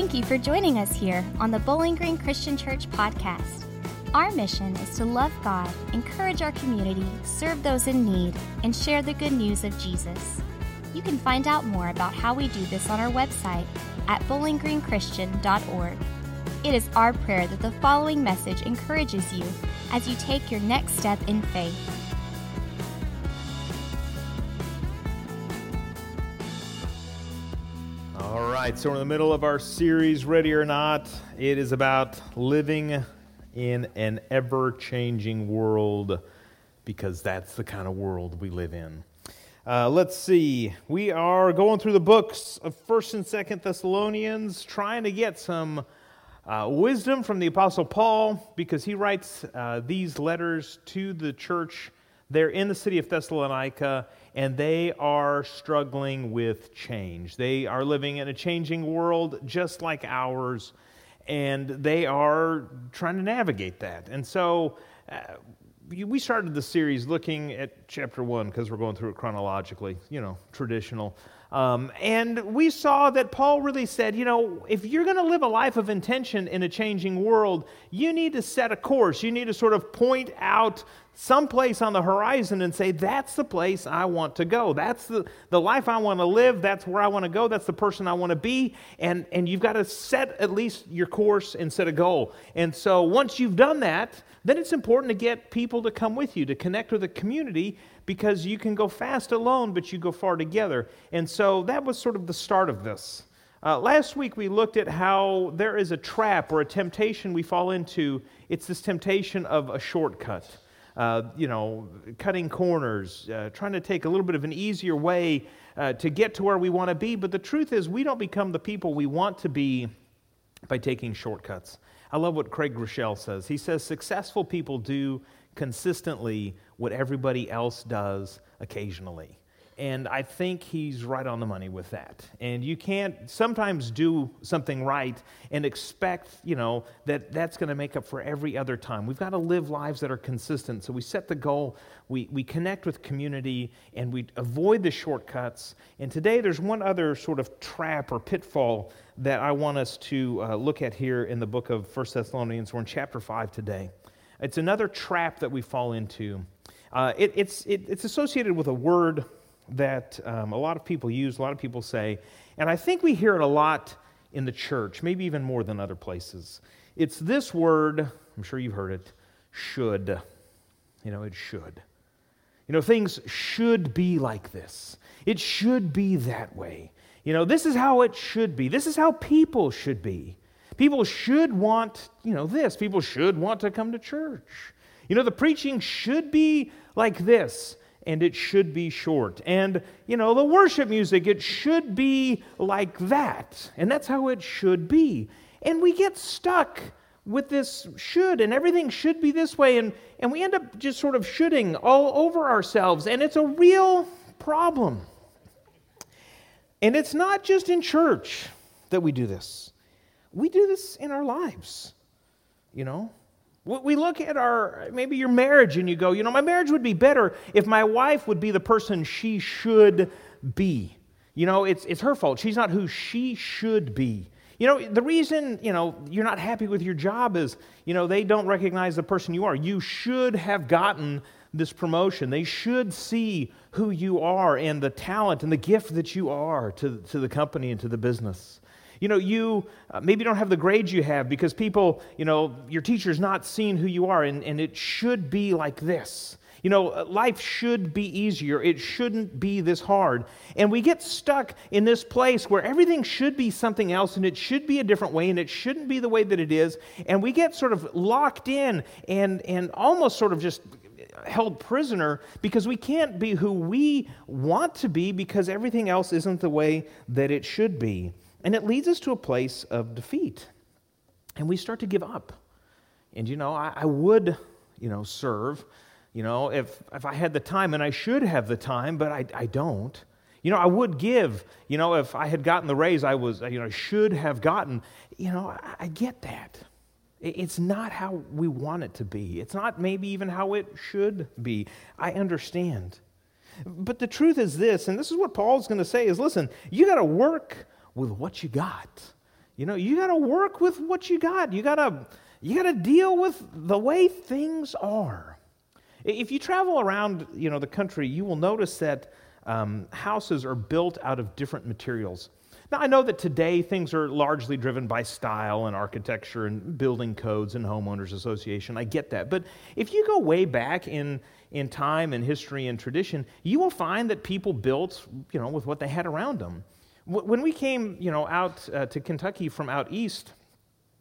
Thank you for joining us here on the Bowling Green Christian Church podcast. Our mission is to love God, encourage our community, serve those in need, and share the good news of Jesus. You can find out more about how we do this on our website at bowlinggreenchristian.org. It is our prayer that the following message encourages you as you take your next step in faith. Right, so we're in the middle of our series, Ready or Not. It is about living in an ever changing world because that's the kind of world we live in. Uh, let's see. We are going through the books of 1st and 2nd Thessalonians, trying to get some uh, wisdom from the Apostle Paul because he writes uh, these letters to the church there in the city of Thessalonica, and they are struggling with change. They are living in a changing world just like ours, and they are trying to navigate that. And so, uh, we started the series looking at chapter one because we're going through it chronologically, you know, traditional. Um, and we saw that Paul really said, you know, if you're going to live a life of intention in a changing world, you need to set a course. You need to sort of point out some place on the horizon and say, that's the place I want to go. That's the, the life I want to live. That's where I want to go. That's the person I want to be. And, and you've got to set at least your course and set a goal. And so once you've done that, then it's important to get people to come with you, to connect with a community, because you can go fast alone, but you go far together. And so that was sort of the start of this. Uh, last week we looked at how there is a trap or a temptation we fall into. It's this temptation of a shortcut. Uh, you know, cutting corners, uh, trying to take a little bit of an easier way uh, to get to where we want to be. But the truth is, we don't become the people we want to be by taking shortcuts. I love what Craig Groeschel says. He says, Successful people do consistently what everybody else does occasionally. And I think he's right on the money with that. And you can't sometimes do something right and expect, you know, that that's going to make up for every other time. We've got to live lives that are consistent. So we set the goal, we, we connect with community, and we avoid the shortcuts. And today there's one other sort of trap or pitfall that I want us to uh, look at here in the book of 1 Thessalonians. We're in chapter 5 today. It's another trap that we fall into. Uh, it, it's, it, it's associated with a word that um, a lot of people use, a lot of people say, and I think we hear it a lot in the church, maybe even more than other places. It's this word, I'm sure you've heard it, should. You know, it should. You know, things should be like this. It should be that way. You know, this is how it should be. This is how people should be. People should want, you know, this. People should want to come to church. You know, the preaching should be like this and it should be short. And, you know, the worship music, it should be like that. And that's how it should be. And we get stuck with this should, and everything should be this way. And, and we end up just sort of shoulding all over ourselves. And it's a real problem. And it's not just in church that we do this, we do this in our lives, you know? We look at our, maybe your marriage, and you go, you know, my marriage would be better if my wife would be the person she should be. You know, it's, it's her fault. She's not who she should be. You know, the reason, you know, you're not happy with your job is, you know, they don't recognize the person you are. You should have gotten this promotion. They should see who you are and the talent and the gift that you are to, to the company and to the business. You know, you uh, maybe don't have the grades you have because people, you know, your teacher's not seeing who you are, and, and it should be like this. You know, uh, life should be easier. It shouldn't be this hard. And we get stuck in this place where everything should be something else and it should be a different way and it shouldn't be the way that it is. And we get sort of locked in and, and almost sort of just held prisoner because we can't be who we want to be because everything else isn't the way that it should be. And it leads us to a place of defeat. And we start to give up. And, you know, I, I would, you know, serve, you know, if, if I had the time, and I should have the time, but I, I don't. You know, I would give, you know, if I had gotten the raise I was, you know, should have gotten. You know, I, I get that. It's not how we want it to be. It's not maybe even how it should be. I understand. But the truth is this, and this is what Paul's going to say is listen, you got to work with what you got. You know, you got to work with what you got. You got to you got to deal with the way things are. If you travel around, you know, the country, you will notice that um, houses are built out of different materials. Now, I know that today things are largely driven by style and architecture and building codes and homeowners association. I get that. But if you go way back in, in time and history and tradition, you will find that people built, you know, with what they had around them. When we came, you know, out uh, to Kentucky from out east,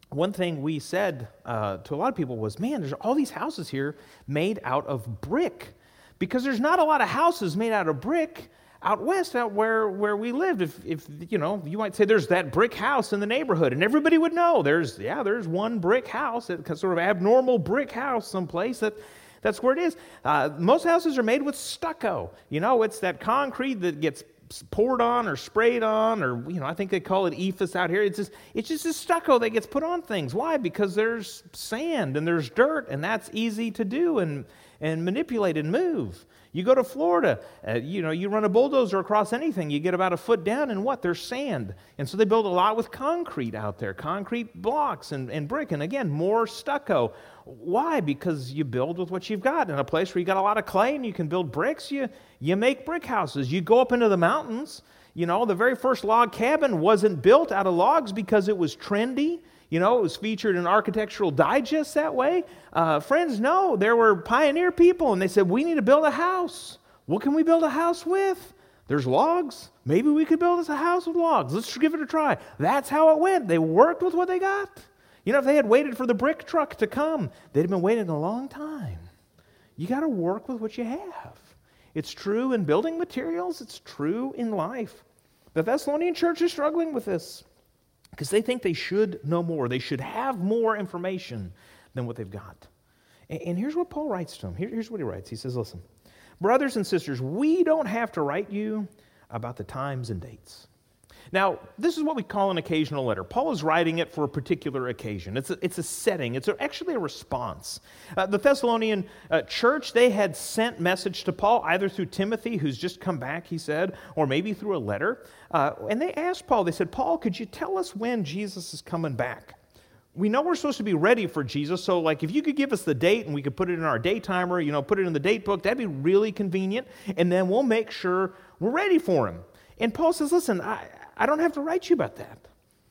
one thing we said uh, to a lot of people was, man, there's all these houses here made out of brick. Because there's not a lot of houses made out of brick out west, out where, where we lived. If, if, you know, you might say there's that brick house in the neighborhood, and everybody would know there's, yeah, there's one brick house, that sort of abnormal brick house someplace that, that's where it is. Uh, most houses are made with stucco. You know, it's that concrete that gets poured on or sprayed on, or you know, I think they call it EIFS out here. It's just it's just a stucco that gets put on things. Why? Because there's sand and there's dirt, and that's easy to do and and manipulate and move. You go to Florida, uh, you know, you run a bulldozer across anything, you get about a foot down, and what? There's sand. And so they build a lot with concrete out there, concrete blocks and, and brick, and again, more stucco. Why? Because you build with what you've got. In a place where you got a lot of clay and you can build bricks, you, you make brick houses. You go up into the mountains, you know, the very first log cabin wasn't built out of logs because it was trendy you know, it was featured in Architectural Digest that way. Uh, friends, no, there were pioneer people, and they said, We need to build a house. What can we build a house with? There's logs. Maybe we could build us a house with logs. Let's give it a try. That's how it went. They worked with what they got. You know, if they had waited for the brick truck to come, they'd have been waiting a long time. You got to work with what you have. It's true in building materials, it's true in life. The Thessalonian church is struggling with this because they think they should know more. They should have more information than what they've got. And, and here's what Paul writes to them. Here, here's what he writes He says, Listen, brothers and sisters, we don't have to write you about the times and dates. Now, this is what we call an occasional letter. Paul is writing it for a particular occasion. It's a, it's a setting, it's a, actually a response. Uh, the Thessalonian uh, church, they had sent message to Paul either through Timothy, who's just come back, he said, or maybe through a letter. Uh, and they asked Paul, they said, Paul, could you tell us when Jesus is coming back? we know we're supposed to be ready for Jesus. So, like, if you could give us the date and we could put it in our day timer, you know, put it in the date book, that'd be really convenient. And then we'll make sure we're ready for him. And Paul says, listen, I, I don't have to write you about that.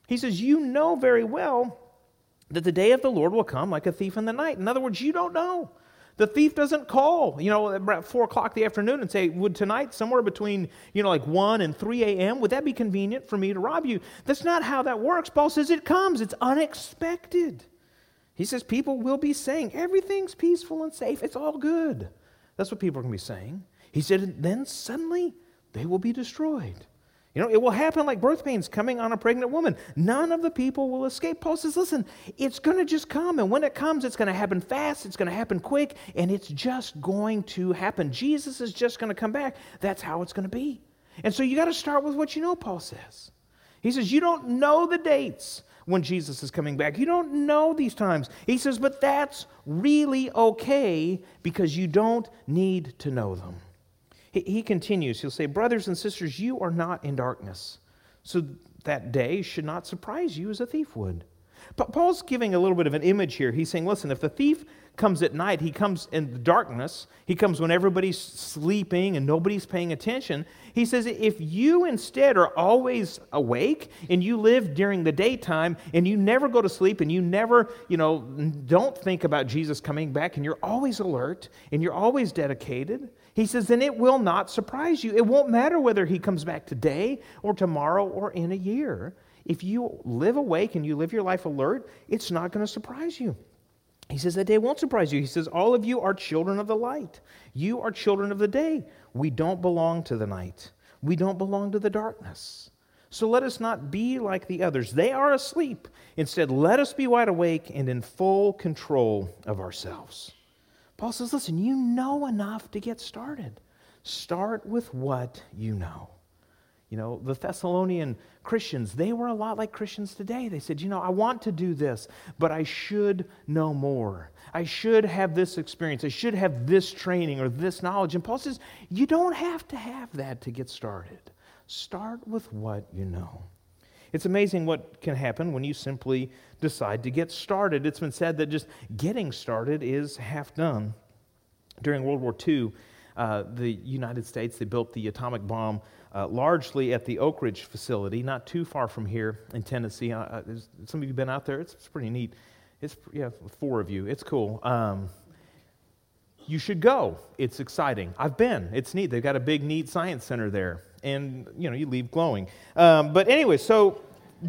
He says, You know very well that the day of the Lord will come like a thief in the night. In other words, you don't know. The thief doesn't call, you know, at four o'clock the afternoon and say, Would tonight, somewhere between, you know, like 1 and 3 a.m., would that be convenient for me to rob you? That's not how that works. Paul says it comes, it's unexpected. He says people will be saying, Everything's peaceful and safe, it's all good. That's what people are going to be saying. He said, Then suddenly they will be destroyed. You know, it will happen like birth pains coming on a pregnant woman. None of the people will escape. Paul says, listen, it's going to just come. And when it comes, it's going to happen fast, it's going to happen quick, and it's just going to happen. Jesus is just going to come back. That's how it's going to be. And so you got to start with what you know, Paul says. He says, You don't know the dates when Jesus is coming back. You don't know these times. He says, But that's really okay because you don't need to know them. He, he continues, he'll say, Brothers and sisters, you are not in darkness, so that day should not surprise you as a thief would. But Paul's giving a little bit of an image here. He's saying, listen, if the thief comes at night, he comes in the darkness, he comes when everybody's sleeping and nobody's paying attention. He says, if you instead are always awake and you live during the daytime and you never go to sleep and you never, you know, don't think about Jesus coming back and you're always alert and you're always dedicated, he says, then it will not surprise you. It won't matter whether he comes back today or tomorrow or in a year. If you live awake and you live your life alert, it's not going to surprise you. He says that day won't surprise you. He says, All of you are children of the light. You are children of the day. We don't belong to the night, we don't belong to the darkness. So let us not be like the others. They are asleep. Instead, let us be wide awake and in full control of ourselves. Paul says, listen, you know enough to get started. Start with what you know. You know, the Thessalonian Christians, they were a lot like Christians today. They said, you know, I want to do this, but I should know more. I should have this experience. I should have this training or this knowledge. And Paul says, you don't have to have that to get started. Start with what you know. It's amazing what can happen when you simply decide to get started. It's been said that just getting started is half done. During World War II, uh, the United States, they built the atomic bomb uh, largely at the Oak Ridge facility, not too far from here in Tennessee. Uh, uh some of you been out there? It's, it's, pretty neat. It's yeah, four of you. It's cool. Um, you should go. It's exciting. I've been. It's neat. They've got a big, neat science center there, and you know you leave glowing. Um, but anyway, so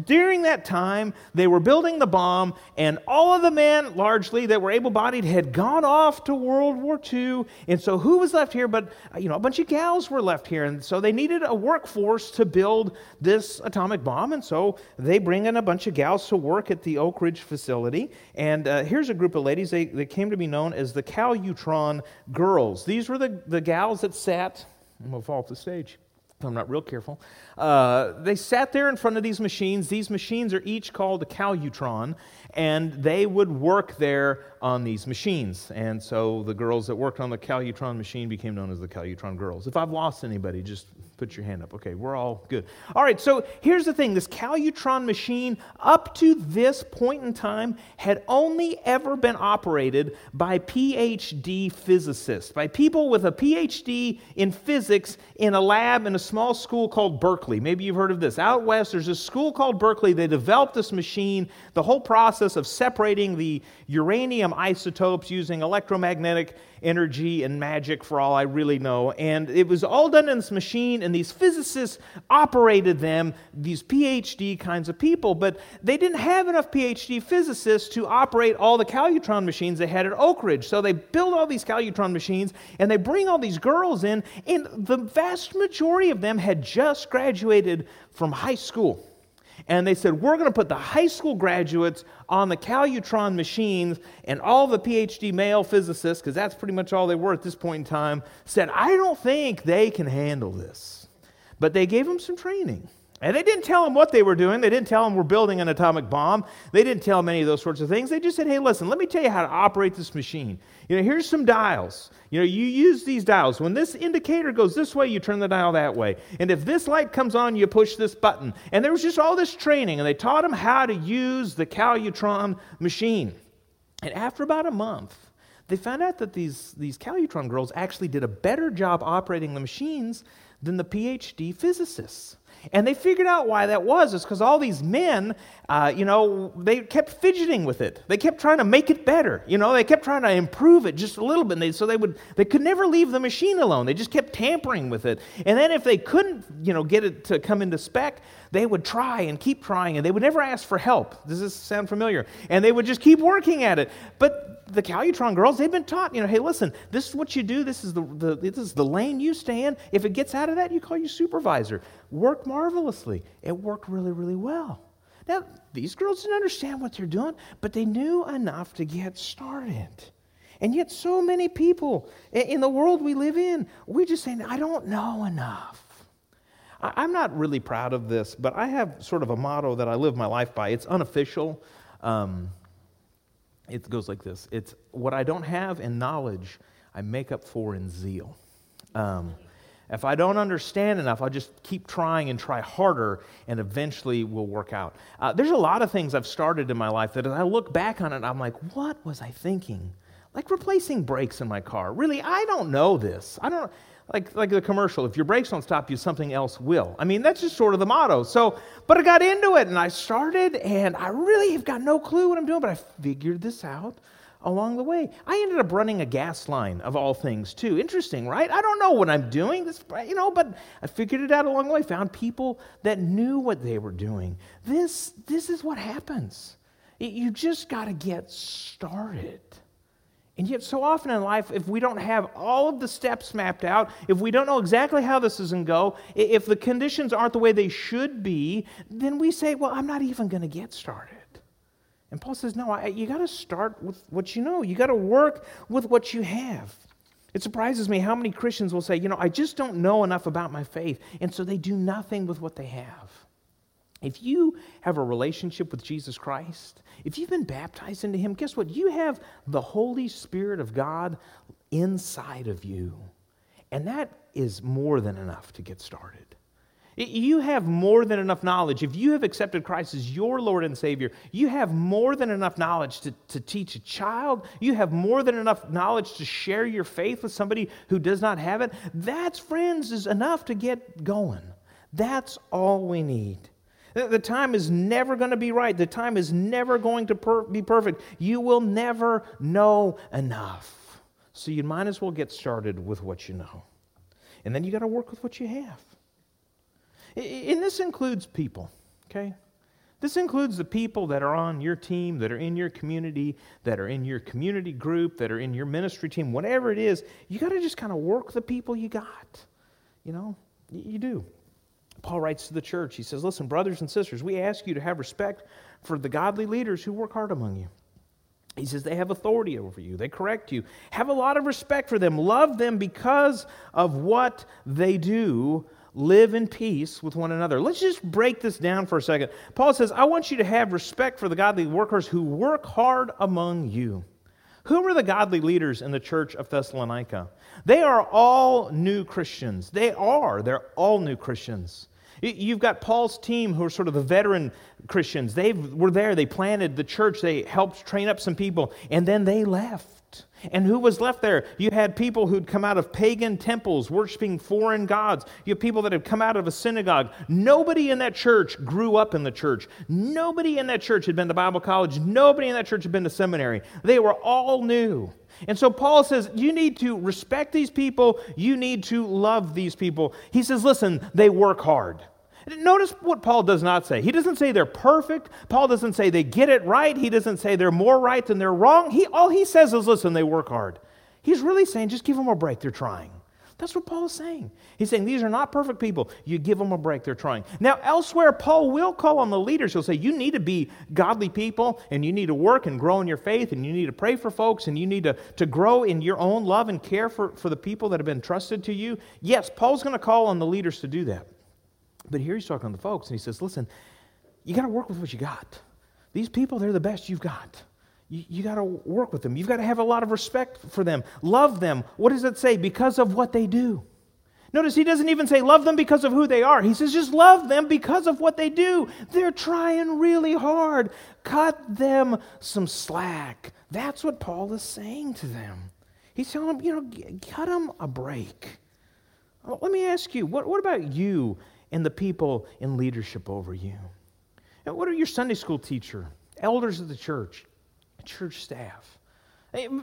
during that time, they were building the bomb, and all of the men, largely, that were able bodied, had gone off to World War II. And so, who was left here? But, you know, a bunch of gals were left here. And so, they needed a workforce to build this atomic bomb. And so, they bring in a bunch of gals to work at the Oak Ridge facility. And uh, here's a group of ladies. They, they came to be known as the Calutron Girls. These were the, the gals that sat, I'm going to fall off the stage. I'm not real careful. Uh, they sat there in front of these machines. These machines are each called a Calutron, and they would work there on these machines. And so the girls that worked on the Calutron machine became known as the Calutron girls. If I've lost anybody, just put your hand up. Okay, we're all good. All right, so here's the thing this Calutron machine, up to this point in time, had only ever been operated by PhD physicists, by people with a PhD in physics in a lab in a small school called Berkeley. Maybe you've heard of this. Out west, there's a school called Berkeley. They developed this machine, the whole process of separating the uranium isotopes using electromagnetic energy and magic for all I really know. And it was all done in this machine, these physicists operated them, these PhD kinds of people. But they didn't have enough PhD physicists to operate all the Calutron machines they had at Oak Ridge. So they build all these Calutron machines, and they bring all these girls in, and the vast majority of them had just graduated from high school and they said, We're going to put the high school graduates on the Calutron machines, and all the PhD male physicists, because that's pretty much all they were at this point in time, said, I don't think they can handle this. But they gave them some training. And they didn't tell them what they were doing. They didn't tell them we're building an atomic bomb. They didn't tell them any of those sorts of things. They just said, hey, listen, let me tell you how to operate this machine. You know, here's some dials. You know, you use these dials. When this indicator goes this way, you turn the dial that way. And if this light comes on, you push this button. And there was just all this training, and they taught them how to use the Calutron machine. And after about a month, they found out that these, these Calutron girls actually did a better job operating the machines than the PhD physicists. And they figured out why that was. It's because all these men, uh, you know, they kept fidgeting with it. They kept trying to make it better. You know, they kept trying to improve it just a little bit. They, so they would, they could never leave the machine alone. They just kept tampering with it. And then if they couldn't, you know, get it to come into spec, they would try and keep trying, and they would never ask for help. Does this sound familiar? And they would just keep working at it. But the Calutron girls, they've been taught, you know, hey, listen, this is what you do. This is the, the, this is the lane you stay in. If it gets out of that, you call your supervisor. Work marvelously. It worked really, really well. Now, these girls didn't understand what they're doing, but they knew enough to get started. And yet, so many people in the world we live in, we're just say, I don't know enough. I'm not really proud of this, but I have sort of a motto that I live my life by. It's unofficial. Um, it goes like this It's what I don't have in knowledge, I make up for in zeal. Um, if I don't understand enough, I'll just keep trying and try harder, and eventually will work out. Uh, there's a lot of things I've started in my life that as I look back on it, I'm like, what was I thinking? Like replacing brakes in my car. Really, I don't know this. I don't like, like the commercial, if your brakes don't stop you, something else will. I mean, that's just sort of the motto. So, but I got into it and I started, and I really have got no clue what I'm doing, but I figured this out along the way. I ended up running a gas line of all things too. Interesting, right? I don't know what I'm doing, this, you know, but I figured it out along the way. Found people that knew what they were doing. This, this is what happens. You just got to get started. And yet, so often in life, if we don't have all of the steps mapped out, if we don't know exactly how this is going to go, if the conditions aren't the way they should be, then we say, Well, I'm not even going to get started. And Paul says, No, I, you got to start with what you know, you got to work with what you have. It surprises me how many Christians will say, You know, I just don't know enough about my faith. And so they do nothing with what they have. If you have a relationship with Jesus Christ, if you've been baptized into Him, guess what? You have the Holy Spirit of God inside of you. And that is more than enough to get started. You have more than enough knowledge. If you have accepted Christ as your Lord and Savior, you have more than enough knowledge to, to teach a child. You have more than enough knowledge to share your faith with somebody who does not have it. That's, friends, is enough to get going. That's all we need. The time is never going to be right. The time is never going to per- be perfect. You will never know enough. So you might as well get started with what you know. And then you got to work with what you have. And this includes people, okay? This includes the people that are on your team, that are in your community, that are in your community group, that are in your ministry team, whatever it is. You got to just kind of work the people you got. You know, you do. Paul writes to the church. He says, Listen, brothers and sisters, we ask you to have respect for the godly leaders who work hard among you. He says they have authority over you, they correct you. Have a lot of respect for them, love them because of what they do. Live in peace with one another. Let's just break this down for a second. Paul says, I want you to have respect for the godly workers who work hard among you. Who were the godly leaders in the church of Thessalonica? They are all new Christians. They are. They're all new Christians. You've got Paul's team who are sort of the veteran Christians. They were there, they planted the church, they helped train up some people, and then they left. And who was left there? You had people who'd come out of pagan temples worshiping foreign gods. You have people that had come out of a synagogue. Nobody in that church grew up in the church. Nobody in that church had been to Bible college. Nobody in that church had been to seminary. They were all new. And so Paul says, you need to respect these people. You need to love these people. He says, listen, they work hard. Notice what Paul does not say. He doesn't say they're perfect. Paul doesn't say they get it right. He doesn't say they're more right than they're wrong. He, all he says is, listen, they work hard. He's really saying, just give them a break. They're trying. That's what Paul is saying. He's saying these are not perfect people. You give them a break. They're trying. Now, elsewhere, Paul will call on the leaders. He'll say, You need to be godly people, and you need to work and grow in your faith, and you need to pray for folks, and you need to, to grow in your own love and care for, for the people that have been trusted to you. Yes, Paul's going to call on the leaders to do that. But here he's talking to the folks, and he says, Listen, you got to work with what you got. These people, they're the best you've got. You, you got to work with them. You've got to have a lot of respect for them. Love them. What does it say? Because of what they do. Notice he doesn't even say love them because of who they are. He says just love them because of what they do. They're trying really hard. Cut them some slack. That's what Paul is saying to them. He's telling them, you know, cut them a break. Uh, let me ask you, what, what about you and the people in leadership over you? And what are your Sunday school teacher, elders of the church, church staff?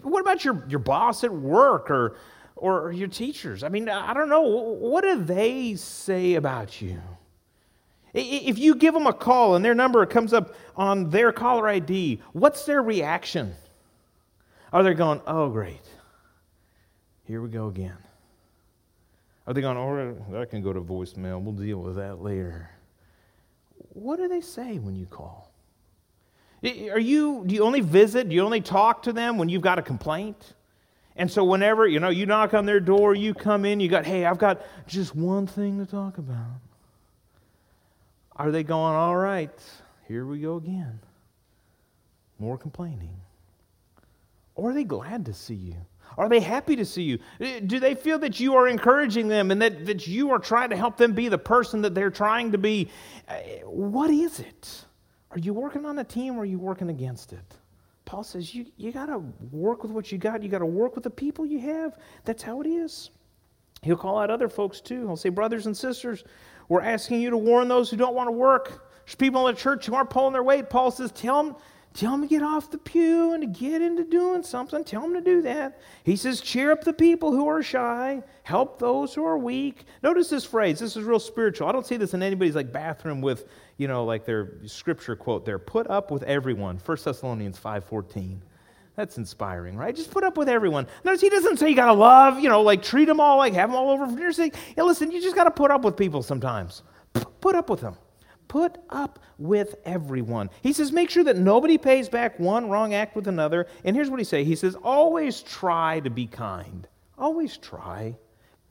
What about your, your boss at work or, or your teachers? I mean, I don't know. What do they say about you? If you give them a call and their number comes up on their caller ID, what's their reaction? Are they going, oh, great, here we go again? Are they going, oh, that can go to voicemail. We'll deal with that later. What do they say when you call? Are you, do you only visit? Do you only talk to them when you've got a complaint? And so whenever, you know, you knock on their door, you come in, you got, hey, I've got just one thing to talk about. Are they going, all right, here we go again? More complaining. Or are they glad to see you? Are they happy to see you? Do they feel that you are encouraging them and that, that you are trying to help them be the person that they're trying to be? Uh, what is it? Are you working on a team or are you working against it? Paul says you, you got to work with what you got. You got to work with the people you have. That's how it is. He'll call out other folks too. He'll say, Brothers and sisters, we're asking you to warn those who don't want to work. There's people in the church who aren't pulling their weight. Paul says, Tell them Tell them to get off the pew and to get into doing something. Tell them to do that. He says, cheer up the people who are shy, help those who are weak. Notice this phrase. This is real spiritual. I don't see this in anybody's like bathroom with, you know, like their scripture quote there. Put up with everyone. 1 Thessalonians 5.14. That's inspiring, right? Just put up with everyone. Notice he doesn't say you got to love, you know, like treat them all, like have them all over. You're saying, hey, listen, you just got to put up with people sometimes. Put up with them. Put up with everyone. He says, make sure that nobody pays back one wrong act with another. And here's what he says He says, always try to be kind. Always try.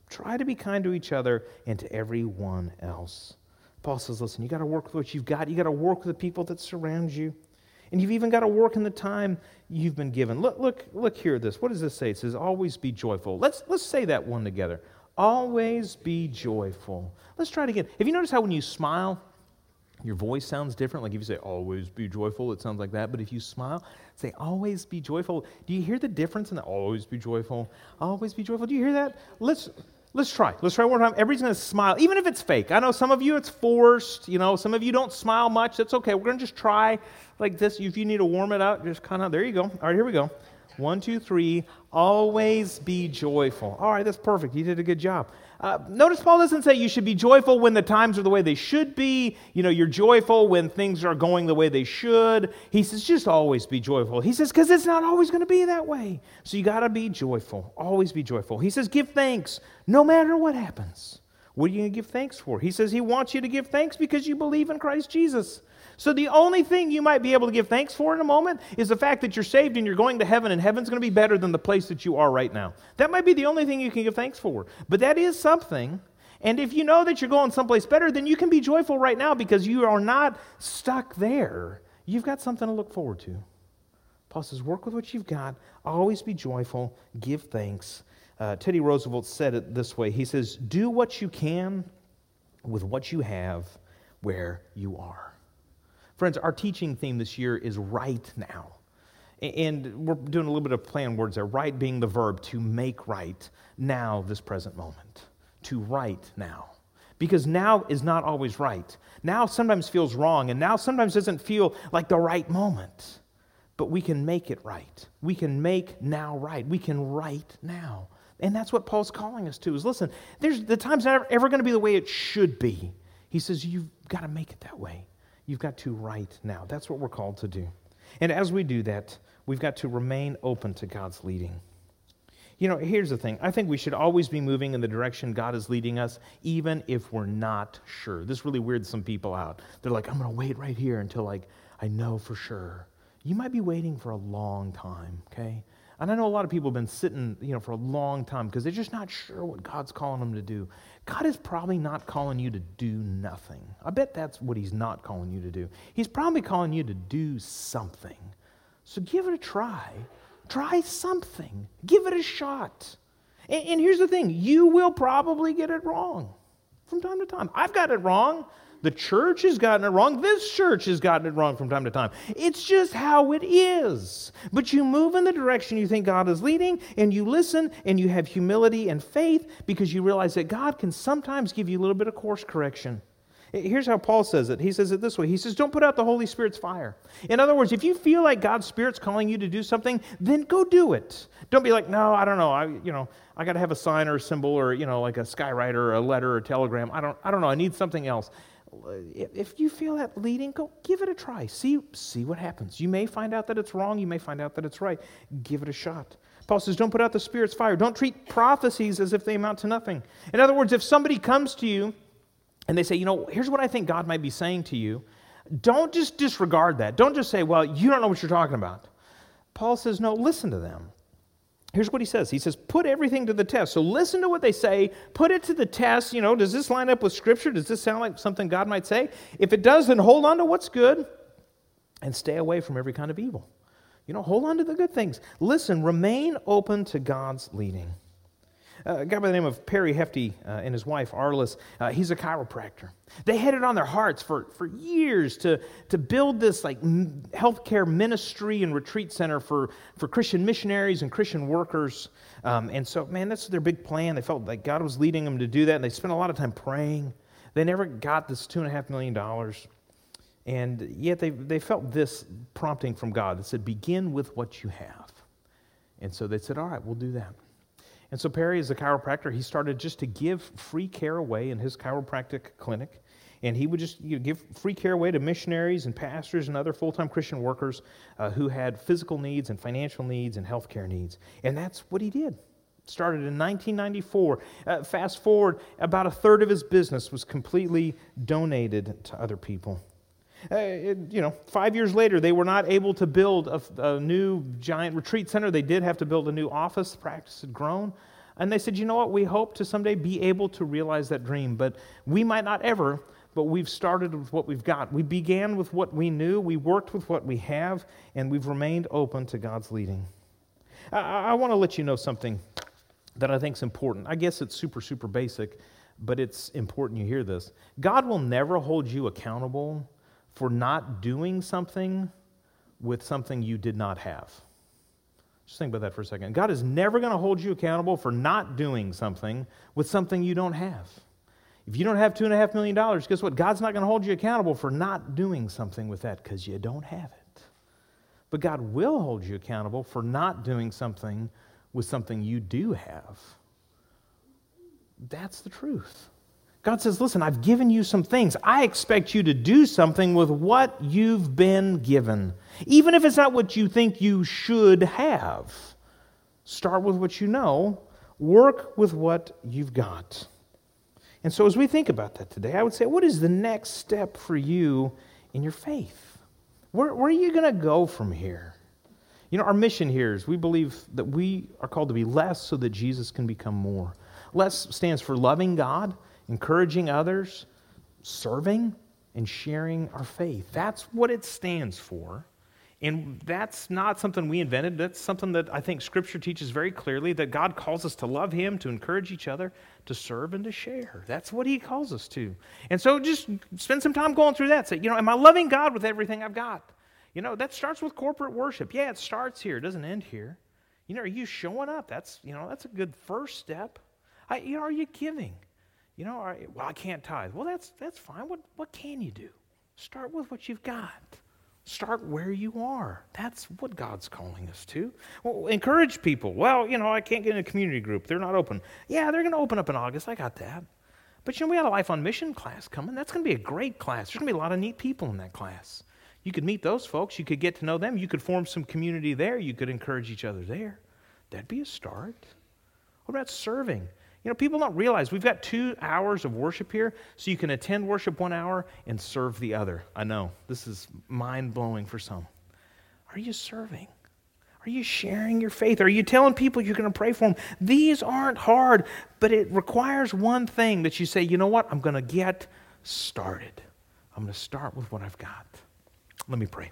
Try to be kind to each other and to everyone else. Paul says, listen, you got to work with what you've got. You got to work with the people that surround you. And you've even got to work in the time you've been given. Look, look, look here at this. What does this say? It says, always be joyful. Let's, let's say that one together. Always be joyful. Let's try it again. Have you noticed how when you smile, your voice sounds different? Like if you say, always be joyful, it sounds like that. But if you smile, say, always be joyful. Do you hear the difference in the always be joyful? Always be joyful. Do you hear that? Let's. Let's try. Let's try one more time. Everybody's going to smile, even if it's fake. I know some of you it's forced. You know, some of you don't smile much. That's okay. We're going to just try like this. If you need to warm it up, just kind of, there you go. All right, here we go. One, two, three. Always be joyful. All right, that's perfect. You did a good job. Uh, notice Paul doesn't say you should be joyful when the times are the way they should be. You know, you're joyful when things are going the way they should. He says just always be joyful. He says because it's not always going to be that way. So you got to be joyful. Always be joyful. He says give thanks no matter what happens. What are you going to give thanks for? He says he wants you to give thanks because you believe in Christ Jesus. So the only thing you might be able to give thanks for in a moment is the fact that you're saved and you're going to heaven, and heaven's going to be better than the place that you are right now. That might be the only thing you can give thanks for. But that is something. And if you know that you're going someplace better, then you can be joyful right now because you are not stuck there. You've got something to look forward to. Paul says, work with what you've got, always be joyful, give thanks. Uh, Teddy Roosevelt said it this way He says, Do what you can with what you have where you are. Friends, our teaching theme this year is right now. And we're doing a little bit of play on words there. Right being the verb to make right now, this present moment. To right now. Because now is not always right. Now sometimes feels wrong, and now sometimes doesn't feel like the right moment. But we can make it right. We can make now right. We can right now. And that's what Paul's calling us to is listen, there's the time's not ever going to be the way it should be. He says, you've got to make it that way. You've got to right now. That's what we're called to do. And as we do that, we've got to remain open to God's leading. You know, here's the thing. I think we should always be moving in the direction God is leading us, even if we're not sure. This really weirds some people out. They're like, I'm going to wait right here until like I know for sure. You might be waiting for a long time, okay? And I know a lot of people have been sitting, you know, for a long time because they're just not sure what God's calling them to do. God is probably not calling you to do nothing. I bet that's what He's not calling you to do. He's probably calling you to do something. So give it a try. Try something. Give it a shot. And, and here's the thing you will probably get it wrong from time to time. I've got it wrong. The church has gotten it wrong. This church has gotten it wrong from time to time. It's just how it is. But you move in the direction you think God is leading, and you listen, and you have humility and faith because you realize that God can sometimes give you a little bit of course correction. Here's how Paul says it. He says it this way. He says, Don't put out the Holy Spirit's fire. In other words, if you feel like God's Spirit's calling you to do something, then go do it. Don't be like, No, I don't know. I, you know, I got to have a sign or a symbol or, you know, like a skywriter or a letter or a telegram. I don't, I don't know. I need something else Uh, if you feel that leading, go give it a try. See, see what happens. You may find out that it's wrong. You may find out that it's right. Give it a shot. Paul says, don't put out the Spirit's fire. Don't treat prophecies as if they amount to nothing. In other words, if somebody comes to you and they say, you know, here's what I think God might be saying to you, don't just disregard that. Don't just say, well, you don't know what you're talking about. Paul says, no, listen to them. Here's what he says. He says, put everything to the test. So listen to what they say, put it to the test. You know, does this line up with Scripture? Does this sound like something God might say? If it does, then hold on to what's good and stay away from every kind of evil. You know, hold on to the good things. Listen, remain open to God's leading a guy by the name of Perry Hefty uh, and his wife, Arliss, uh, he's a chiropractor. They had it on their hearts for, for years to, to build this like healthcare ministry and retreat center for, for Christian missionaries and Christian workers. Um, and so, man, that's their big plan. They felt like God was leading them to do that, and they spent a lot of time praying. They never got this $2.5 million. And yet they, they felt this prompting from God that said, begin with what you have. And so they said, all right, we'll do that. And so Perry, as a chiropractor, he started just to give free care away in his chiropractic clinic. And he would just you know, give free care away to missionaries and pastors and other full time Christian workers uh, who had physical needs and financial needs and healthcare needs. And that's what he did. Started in 1994. Uh, fast forward, about a third of his business was completely donated to other people. Uh, you know, five years later, they were not able to build a, a, new giant retreat center. They did have to build a new office. The Practice had grown. And they said, you know what? We hope to someday be able to realize that dream, but we might not ever. But we've started with what we've got. We began with what we knew, we worked with what we have, and we've remained open to God's leading. I, I want to let you know something that I think is important. I guess it's super, super basic, but it's important you hear this. God will never hold you accountable for not doing something with something you did not have. Just think about that for a second. God is never going to hold you accountable for not doing something with something you don't have. If you don't have $2.5 million, guess what? God's not going to hold you accountable for not doing something with that because you don't have it. But God will hold you accountable for not doing something with something you do have. That's the truth. God says, Listen, I've given you some things. I expect you to do something with what you've been given, even if it's not what you think you should have. Start with what you know, work with what you've got. And so, as we think about that today, I would say, what is the next step for you in your faith? Where, where are you going to go from here? You know, our mission here is we believe that we are called to be less so that Jesus can become more. Less stands for loving God encouraging others, serving, and sharing our faith. That's what it stands for. And that's not something we invented. That's something that I think Scripture teaches very clearly that God calls us to love Him, to encourage each other, to serve, and to share. That's what He calls us to. And so just spend some time going through that. Say, you know, am I loving God with everything I've got? You know, that starts with corporate worship. Yeah, it starts here, it doesn't end here. You know, are you showing up? That's, you know, that's a good first step. I, you know, are you giving? You know, well, I can't tithe. Well, that's, that's fine. What, what can you do? Start with what you've got. Start where you are. That's what God's calling us to. Well, encourage people. Well, you know, I can't get in a community group. They're not open. Yeah, they're going to open up in August. I got that. But you know, we got a Life on Mission class coming. That's going to be a great class. There's going to be a lot of neat people in that class. You could meet those folks. You could get to know them. You could form some community there. You could encourage each other there. That'd be a start. What about serving? You know, people don't realize we've got two hours of worship here, so you can attend worship one hour and serve the other. I know, this is mind blowing for some. Are you serving? Are you sharing your faith? Are you telling people you're going to pray for them? These aren't hard, but it requires one thing that you say, you know what? I'm going to get started. I'm going to start with what I've got. Let me pray.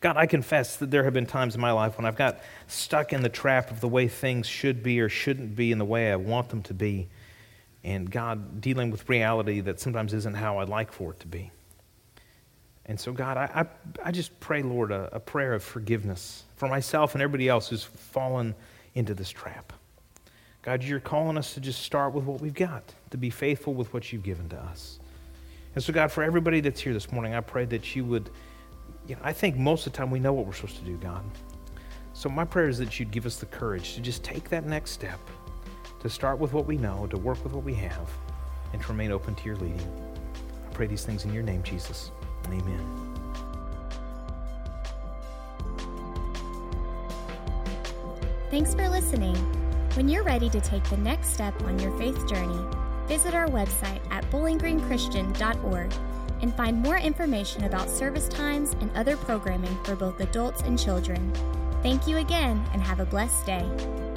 God, I confess that there have been times in my life when I've got stuck in the trap of the way things should be or shouldn't be in the way I want them to be. And God, dealing with reality that sometimes isn't how I'd like for it to be. And so, God, I, I, I just pray, Lord, a, a prayer of forgiveness for myself and everybody else who's fallen into this trap. God, you're calling us to just start with what we've got, to be faithful with what you've given to us. And so, God, for everybody that's here this morning, I pray that you would you know, I think most of the time we know what we're supposed to do, God. So my prayer is that you'd give us the courage to just take that next step, to start with what we know, to work with what we have, and to remain open to your leading. I pray these things in your name, Jesus. Amen. Thanks for listening. When you're ready to take the next step on your faith journey, visit our website at bowlinggreenchristian.org and find more information about service times and other programming for both adults and children. Thank you again and have a blessed day.